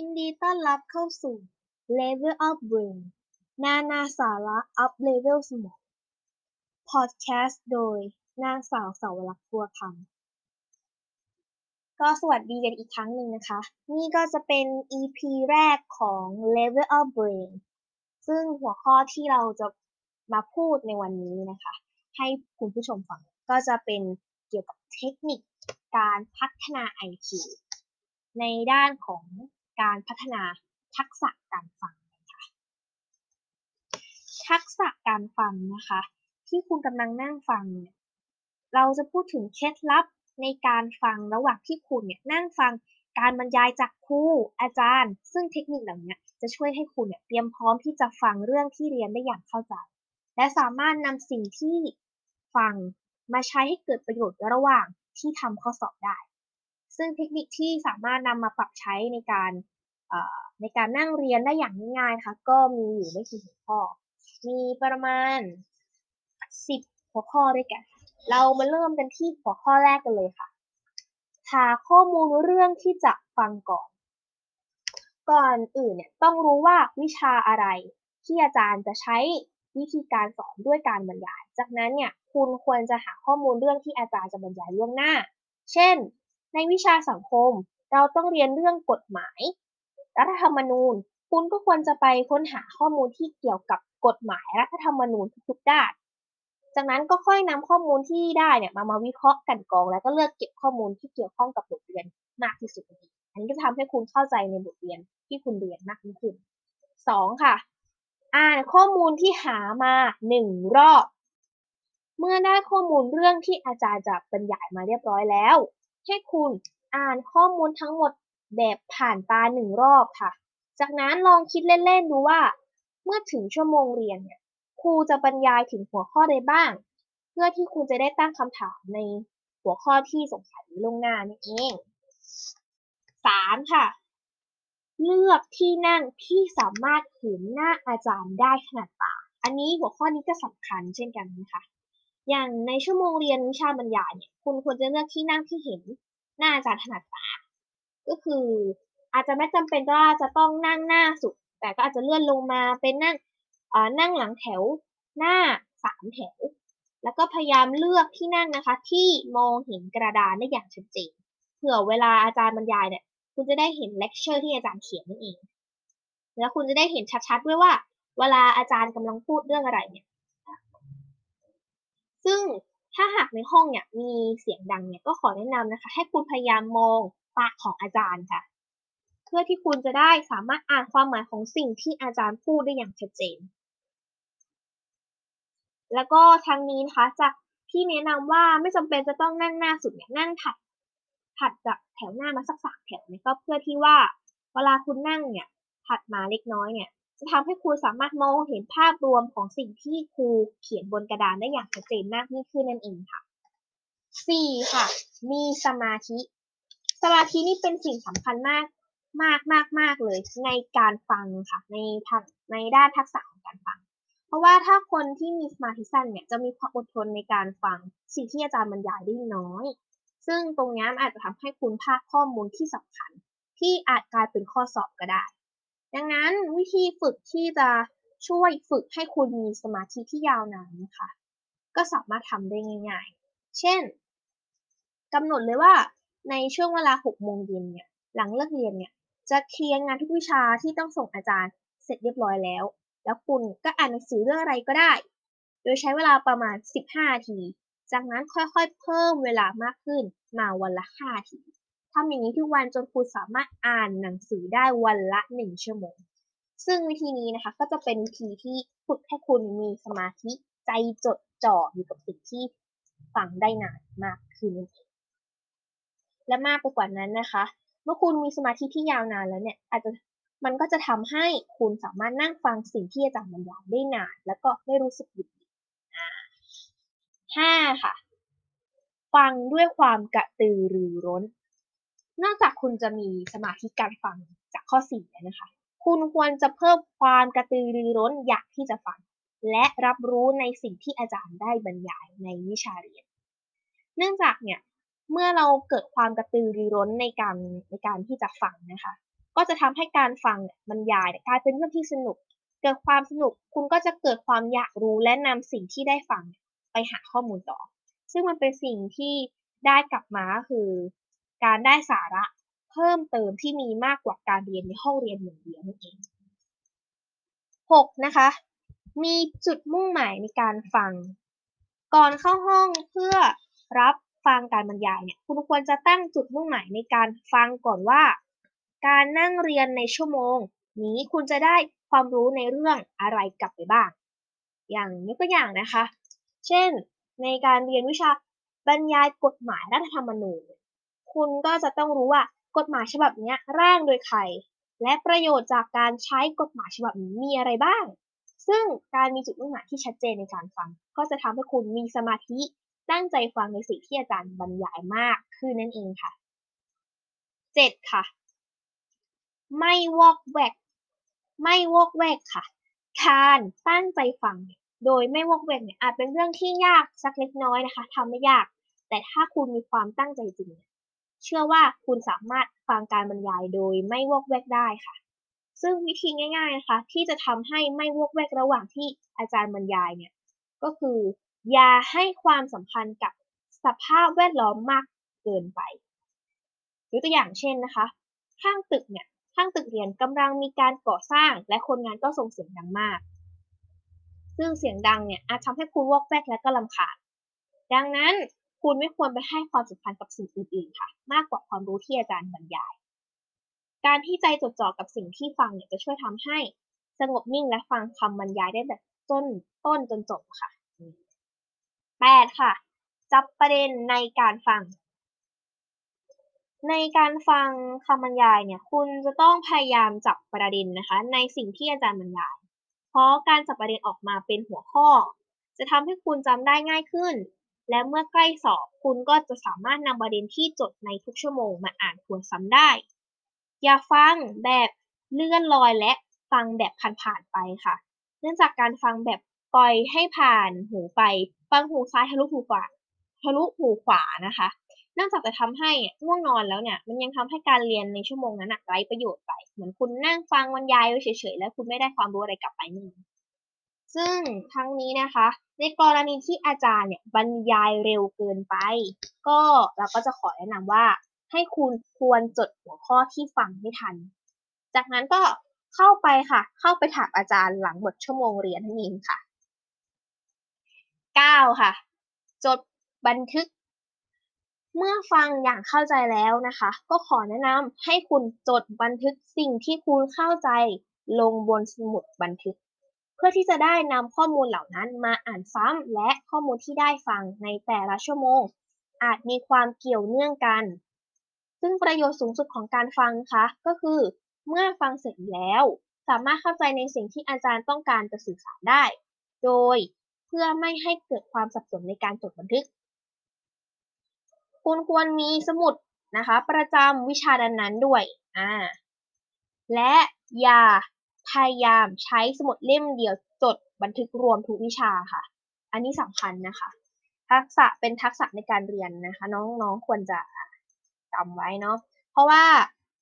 ยินดีต้อนรับเข้าสู่ Level Up Brain นานาสาระ Up Level สมอง Podcast โดยนางสาวสาวรักษ์บัวคำก็สวัสดีกันอีกครั้งหนึ่งนะคะ นี่ก็จะเป็น EP แรกของ Level Up Brain ซึ่งหัวข้อที่เราจะมาพูดในวันนี้นะคะ ให้คุณผู้ชมฟังก็จะเป็นเกี่ยวกับเทคนิคการพัฒนา IQ ในด้านของ การพัฒนาทักษะการฟังนะคะทักษะการฟังนะคะ ที่คุณกำลังนั่งฟังเนี่ยเราจะพูดถึงเคล็ดลับในการฟังระหว่างที่คุณเนี่ยนั่งฟังการบรรยายจากครูอาจารย์ ซึ่งเทคนิคเหล่านี้จะช่วยให้คุณเนี่ยเตรียมพร้อมที่จะฟังเรื่องที่เรียนได้อย่างเข้าใจ และสามารถนำสิ่งที่ฟังมาใช้ให้เกิดประโยชน์ระหว่างที่ทำข้อสอบได้ ซึ่งเทคนิคที่สามารถนำมาปรับใช้ในการในการนั่งเรียนได้อย่างง่ายๆค่ะ ก็มีอยู่ไม่กี่หัวข้อ มีประมาณ 10 หัวข้อด้วยกัน เรามาเริ่มกันที่หัวข้อแรกกันเลยค่ะ หาข้อมูลเรื่องที่จะฟังก่อน ก่อนอื่นเนี่ยต้องรู้ว่าวิชาอะไรที่อาจารย์จะใช้วิธีการสอนด้วยการบรรยาย จากนั้นเนี่ยคุณควรจะหาข้อมูลเรื่องที่อาจารย์จะบรรยายล่วงหน้า เช่น ในวิชาสังคม เราต้องเรียนเรื่องกฎหมาย รัฐธรรมนูญ คุณก็ควรจะไปค้นหาข้อมูลที่เกี่ยวกับกฎหมายรัฐธรรมนูญทุกๆด้าน จากนั้นก็ค่อยนำข้อมูลที่ได้เนี่ยมามาวิเคราะห์กันกอง แล้วก็เลือกเก็บข้อมูลที่เกี่ยวข้องกับบทเรียนมากที่สุดอันนี้จะทำให้คุณเข้าใจในบทเรียนที่คุณเรียนมากยิ่งขึ้นสองค่ะ อ่านข้อมูลที่หามาหนึ่งรอบ เมื่อได้ข้อมูลเรื่องที่อาจารย์จะบรรยายมาเรียบร้อยแล้ว ให้คุณอ่านข้อมูลทั้งหมดแบบผ่านตาหนึ่งรอบค่ะ จากนั้นลองคิดเล่น ๆ ดูว่า เมื่อถึงชั่วโมงเรียนเนี่ยครูจะบรรยายถึงหัวข้อใดบ้าง เพื่อที่คุณจะได้ตั้งคำถามในหัวข้อที่สงสัยลงหน้านี่เองสามค่ะ เลือกที่นั่งที่สามารถเห็นหน้าอาจารย์ได้ขนาดตา อันนี้หัวข้อนี้ก็สำคัญเช่นกันนะคะ อย่างในชั่วโมงเรียนวิชาบรรยายเนี่ยคุณควรจะเลือกที่นั่งที่เห็นหน้าอาจารย์ถนัดตาก็คืออาจจะไม่จำเป็นว่าจะต้องนั่งหน้าสุด แต่ก็อาจจะเลื่อนลงมาเป็นนั่งนั่งหลังแถวหน้าสามแถว แล้วก็พยายามเลือกที่นั่งนะคะ ที่มองเห็นกระดานได้อย่างชัดเจนเผื่อเวลาอาจารย์บรรยายเนี่ยคุณจะได้เห็นเลคเชอร์ที่อาจารย์เขียนนั่นเอง แล้วคุณจะได้เห็นชัดๆด้วยว่า เวลาอาจารย์กำลังพูดเรื่องอะไรเนี่ย ซึ่งถ้าหากในห้องเนี่ยมีเสียงดังเนี่ยก็ขอแนะนำนะคะ ให้คุณพยายามมองปากของอาจารย์ค่ะ เพื่อที่คุณจะได้สามารถอ่านความหมายของสิ่งที่อาจารย์พูดได้อย่างชัดเจน แล้วก็ทางนี้นะคะจากที่แนะนำว่าไม่จำเป็นจะต้องนั่งหน้าสุดเนี่ยนั่งถัดถัดจากแถวหน้ามาสักสามแถวเนี่ยก็เพื่อที่ว่าเวลาคุณนั่งเนี่ยถัดมาเล็กน้อยเนี่ย จะทำให้ครูสามารถมองเห็นภาพรวมของสิ่งที่ครูเขียนบนกระดานได้อย่างชัดเจนมากยิ่งขึ้นนั่นเองค่ะ 4. ค่ะ มีสมาธิ สมาธินี่เป็นสิ่งสำคัญมากมากมากมากเลยในการฟังค่ะในทางในด้านทักษะของการฟัง เพราะว่าถ้าคนที่มีสมาธิสั้นเนี่ยจะมีความอดทนในการฟังสิ่งที่อาจารย์บรรยายได้น้อย ซึ่งตรงนี้อาจจะทำให้คุณพลาดข้อมูลที่สำคัญ ที่อาจกลายเป็นข้อสอบก็ได้ ดังนั้นวิธีฝึกที่จะช่วยฝึกให้คุณมีสมาธิที่ยาวนานนะคะ ก็สามารถทำได้ง่าย ๆ เช่นกำหนดเลยว่าในช่วงเวลา6โมงเย็นเนี่ยหลังเลิกเรียนเนี่ยจะเคลียร์งานทุกวิชาที่ต้องส่งอาจารย์เสร็จเรียบร้อยแล้ว แล้วคุณก็อ่านหนังสือเรื่องอะไรก็ได้ โดยใช้เวลาประมาณ 15นาที จากนั้นค่อยๆ เพิ่มเวลามากขึ้นมาวันละ5นาที ทำอย่างนี้ทุกวันจนคุณสามารถอ่านหนังสือได้วันละ 1 ชั่วโมง ซึ่งวิธีนี้นะคะก็จะเป็นวิธีที่ฝึกให้คุณมีสมาธิใจจดจ่ออยู่กับสิ่งที่ฟังได้นานมากขึ้นนั่นเองและมากไปกว่านั้นนะคะ เมื่อคุณมีสมาธิที่ยาวนานแล้วเนี่ย อาจจะมันก็จะทำให้คุณสามารถนั่งฟังสิ่งที่อาจารย์บรรยายได้นาน แล้วก็ไม่รู้สึกหยุดห้าค่ะ ฟังด้วยความกระตือรือร้น นอกจากคุณจะมีสมาธิการฟังจากข้อสี่แล้วนะคะ คุณควรจะเพิ่มความกระตือรือร้นอยากที่จะฟัง และรับรู้ในสิ่งที่อาจารย์ได้บรรยายในวิชาเรียน เนื่องจากเนี่ยเมื่อเราเกิดความกระตือรือร้นในการในการที่จะฟังนะคะ ก็จะทำให้การฟังบรรยายกลายเป็นเรื่องที่สนุก เกิดความสนุกคุณก็จะเกิดความอยากรู้และนำสิ่งที่ได้ฟังไปหาข้อมูลต่อ ซึ่งมันเป็นสิ่งที่ได้กลับมาคือ การได้สาระเพิ่มเติมที่มีมากกว่าการเรียนในห้องเรียนอย่างเดียวนั่นเอง 6. นะคะ มีจุดมุ่งหมายในการฟัง ก่อนเข้าห้องเพื่อรับฟังการบรรยายเนี่ยคุณควรจะตั้งจุดมุ่งหมายในการฟังก่อนว่า การนั่งเรียนในชั่วโมง นี้คุณจะได้ความรู้ในเรื่องอะไรกลับไปบ้าง อย่างยกตัวอย่างนะคะ เช่น ในการเรียนวิชาบรรยายกฎหมายรัฐธรรมนูญ คุณก็จะต้องรู้ว่ากฎหมายฉบับนี้ร่างโดยใคร และประโยชน์จากการใช้กฎหมายฉบับนี้มีอะไรบ้าง ซึ่งการมีจุดมุ่งหมายที่ชัดเจนในการฟัง ก็จะทำให้คุณมีสมาธิตั้งใจฟังในสิ่งที่อาจารย์บรรยายมากขึ้นนั่นเองค่ะ 7. ค่ะ ไม่วอกแวก ไม่วอกแวกค่ะ การตั้งใจฟัง โดยไม่วอกแวกเนี่ยอาจเป็นเรื่องที่ยากสักเล็กน้อยนะคะทำไม่ยาก แต่ถ้าคุณมีความตั้งใจจริง เชื่อว่าคุณสามารถฟังการบรรยายโดยไม่วอกแวกได้ค่ะ ซึ่งวิธีง่ายๆนะคะที่จะทำให้ไม่วอกแวกระหว่างที่อาจารย์บรรยายเนี่ยก็คือ อย่าให้ความสัมพันธ์กับสภาพแวดล้อมมากเกินไปยกตัวอย่างเช่นนะคะข้างตึกเนี่ยข้างตึกเรียนกำลังมีการก่อสร้าง และคนงานก็ส่งเสียงดังมาก ซึ่งเสียงดังเนี่ยอาจทำให้คุณวอกแวกและก็ลำคาญดังนั้น คุณไม่ควรไปให้ความสำคัญกับสิ่งอื่นๆค่ะ มากกว่าความรู้ที่อาจารย์บรรยาย การที่ใจจดจ่อกับสิ่งที่ฟังเนี่ยจะช่วยทำให้สงบนิ่งและฟังคำบรรยายได้แบบต้นต้นจนจบค่ะ 8. ค่ะ จับประเด็นในการฟัง ในการฟังคำบรรยายเนี่ย คุณจะต้องพยายามจับประเด็นนะคะ ในสิ่งที่อาจารย์บรรยาย เพราะการจับประเด็นออกมาเป็นหัวข้อ จะทำให้คุณจำได้ง่ายขึ้น และเมื่อใกล้สอบคุณก็จะสามารถนำประเด็นที่จดในทุกชั่วโมงมาอ่านทวนซ้ำได้ อย่าฟังแบบเลื่อนลอยและฟังแบบผ่านๆไปค่ะ เนื่องจากการฟังแบบปล่อยให้ผ่านหูไปฟังหูซ้ายทะลุหูขวาทะลุหูขวานะคะนอกจากจะทำให้ง่วงนอนแล้วเนี่ย มันยังทำให้การเรียนในชั่วโมงนั้นไร้ประโยชน์ไป เหมือนคุณนั่งฟังบรรยายไว้เฉยๆ แล้วคุณไม่ได้ความรู้อะไรกลับไปนี่ ซึ่งทั้งนี้นะคะ ในกรณีที่อาจารย์เนี่ยบรรยายเร็วเกินไป ก็เราก็จะขอแนะนำว่า ให้คุณควรจดหัวข้อที่ฟังไม่ทัน จากนั้นก็เข้าไปค่ะ เข้าไปถามอาจารย์หลังหมดชั่วโมงเรียนนั่นเองค่ะ 9 ค่ะ จดบันทึก เมื่อฟังอย่างเข้าใจแล้วนะคะ ก็ขอแนะนำให้คุณจดบันทึกสิ่งที่คุณเข้าใจลงบนสมุดบันทึก เพื่อที่จะได้นำข้อมูลเหล่านั้นมาอ่านซ้ำและข้อมูลที่ได้ฟังในแต่ละชั่วโมง อาจมีความเกี่ยวเนื่องกัน ซึ่งประโยชน์สูงสุดของการฟังคะก็คือ เมื่อฟังเสร็จแล้ว สามารถเข้าใจในสิ่งที่อาจารย์ต้องการจะสื่อสารได้ โดยเพื่อไม่ให้เกิดความสับสนในการจดบันทึก คุณควรมีสมุดนะคะ ประจำวิชานั้นด้วยอ่าและอย่า พยายามใช้สมุดเล่มเดียวจดบันทึกรวมทุกวิชาค่ะ อันนี้สำคัญนะคะ ทักษะเป็นทักษะในการเรียนนะคะ น้องๆควรจะจำไว้เนาะ เพราะว่า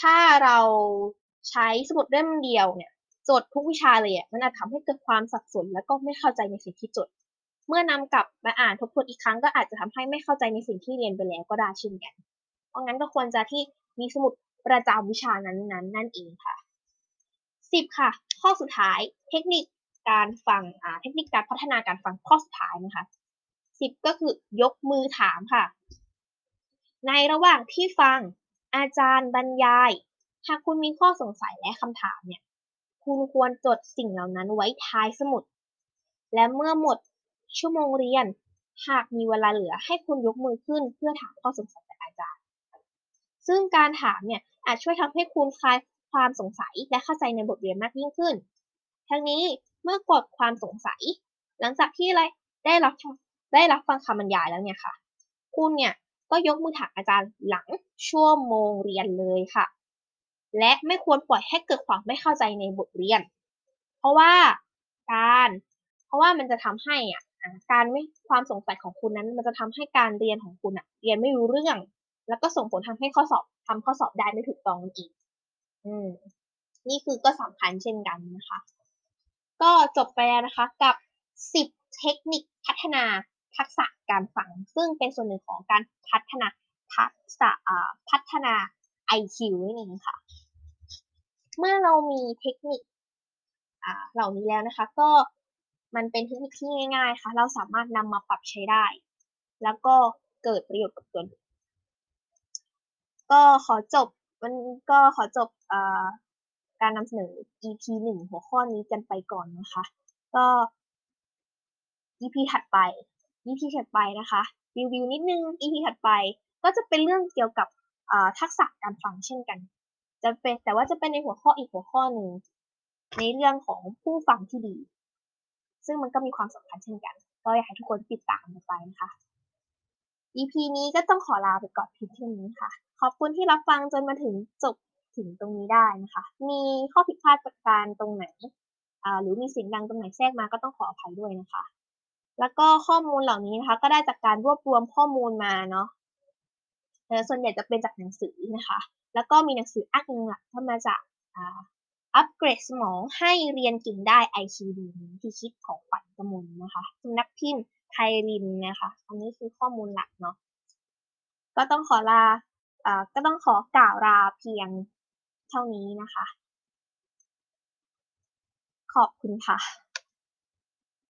ถ้าเราใช้สมุดเล่มเดียวเนี่ยจดทุกวิชาเลยอะมันอาจทำให้เกิดความสับสน แล้วก็ไม่เข้าใจในสิ่งที่จด เมื่อนำกลับมาอ่านทบทวนอีกครั้งก็อาจจะทำให้ไม่เข้าใจในสิ่งที่เรียนไปแล้วก็ได้เช่นกัน เพราะงั้นก็ควรจะที่มีสมุดประจำวิชานั้นๆนนนั่นเองค่ะ 10 ค่ะ ข้อสุดท้ายเทคนิคการฟังอ่าเทคนิคการพัฒนาการฟังข้อสุดท้ายนะคะ10 ก็คือยกมือถามค่ะ ในระหว่างที่ฟังอาจารย์บรรยาย หากคุณมีข้อสงสัยและคำถามเนี่ย คุณควรจดสิ่งเหล่านั้นไว้ท้ายสมุด และเมื่อหมดชั่วโมงเรียน หากมีเวลาเหลือให้คุณยกมือขึ้นเพื่อถามข้อสงสัยจากอาจารย์ ซึ่งการถามเนี่ยอาจช่วยทำให้คุณคลาย ความสงสัยและเข้าใจในบทเรียนมากยิ่งขึ้น ทั้งนี้เมื่อกดความสงสัย หลังจากที่ได้รับได้รับฟังคำบรรยายแล้วเนี่ยค่ะ คุณเนี่ยก็ยกมือถามอาจารย์หลังชั่วโมงเรียนเลยค่ะ และไม่ควรปล่อยให้เกิดความไม่เข้าใจในบทเรียน เพราะว่าการเพราะว่ามันจะทำให้อะการไม่ความสงสัยของคุณนั้น มันจะทำให้การเรียนของคุณอะเรียนไม่รู้เรื่อง แล้วก็ส่งผลทำให้ข้อสอบทำข้อสอบได้ไม่ถูกต้องอีก อืมนี่คือก็สำคัญเช่นกันนะคะ ก็จบไปแล้วนะคะกับ 10 เทคนิคพัฒนาทักษะการฟัง ซึ่งเป็นส่วนหนึ่งของการพัฒนาทักษะพัฒนา IQ นั่นเองค่ะ เมื่อเรามีเทคนิคเหล่านี้แล้วนะคะ ก็มันเป็นเทคนิคที่ง่าย ๆ ค่ะ เราสามารถนำมาปรับใช้ได้ แล้วก็เกิดประโยชน์กับตัวก็ขอจบ มันก็ขอจบการนำเสนอ EP หนึ่งหัวข้อนี้กันไปก่อนนะคะ ก็ EP ถัดไป EP ถัดไปนะคะรีวิวนิดนึง EP ถัดไปก็จะเป็นเรื่องเกี่ยวกับทักษะการฟังเช่นกัน จะเป็นแต่ว่าจะเป็นในหัวข้ออีกหัวข้อหนึ่งในเรื่องของผู้ฟังที่ดี ซึ่งมันก็มีความสำคัญเช่นกัน ก็อยากให้ทุกคนติดตามไปนะคะ EP นี้ก็ต้องขอลาไปก่อนเพียงเท่านี้ค่ะ ขอบคุณที่รับฟังจนมาถึงจบถึงตรงนี้ได้นะคะ มีข้อผิดพลาดประการตรงไหนหรือมีเสียงดังตรงไหนแทรกมาก็ต้องขออภัยด้วยนะคะ แล้วก็ข้อมูลเหล่านี้นะคะ ก็ได้จากการรวบรวมข้อมูลมาเนาะส่วนใหญ่จะเป็นจากหนังสือนะคะ แล้วก็มีหนังสืออ้างอิงหลักเข้ามาจากอัปเกรดสมองให้เรียนเก่งได้ IQD ที่คิดของขวัญกมลนะคะสำนักพิมพ์ ไทรินนะคะอันนี้คือข้อมูลหลักเนาะก็ต้องขอลาอ่าก็ต้องขอกล่าวลาเพียงเท่านี้นะคะ ขอบคุณค่ะ